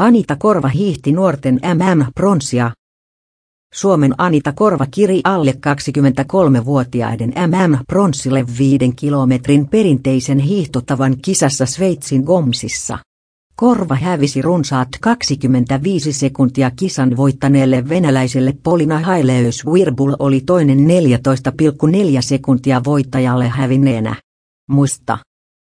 Anita Korva hiihti nuorten MM-pronssia. Suomen Anita Korva kiri alle 23-vuotiaiden MM-pronssille viiden kilometrin perinteisen hiihtotavan kisassa Sveitsin Gomsissa. Korva hävisi runsaat 25 sekuntia kisan voittaneelle venäläiselle Polina Haileus Wirbul oli toinen 14,4 sekuntia voittajalle hävinneenä. Muista.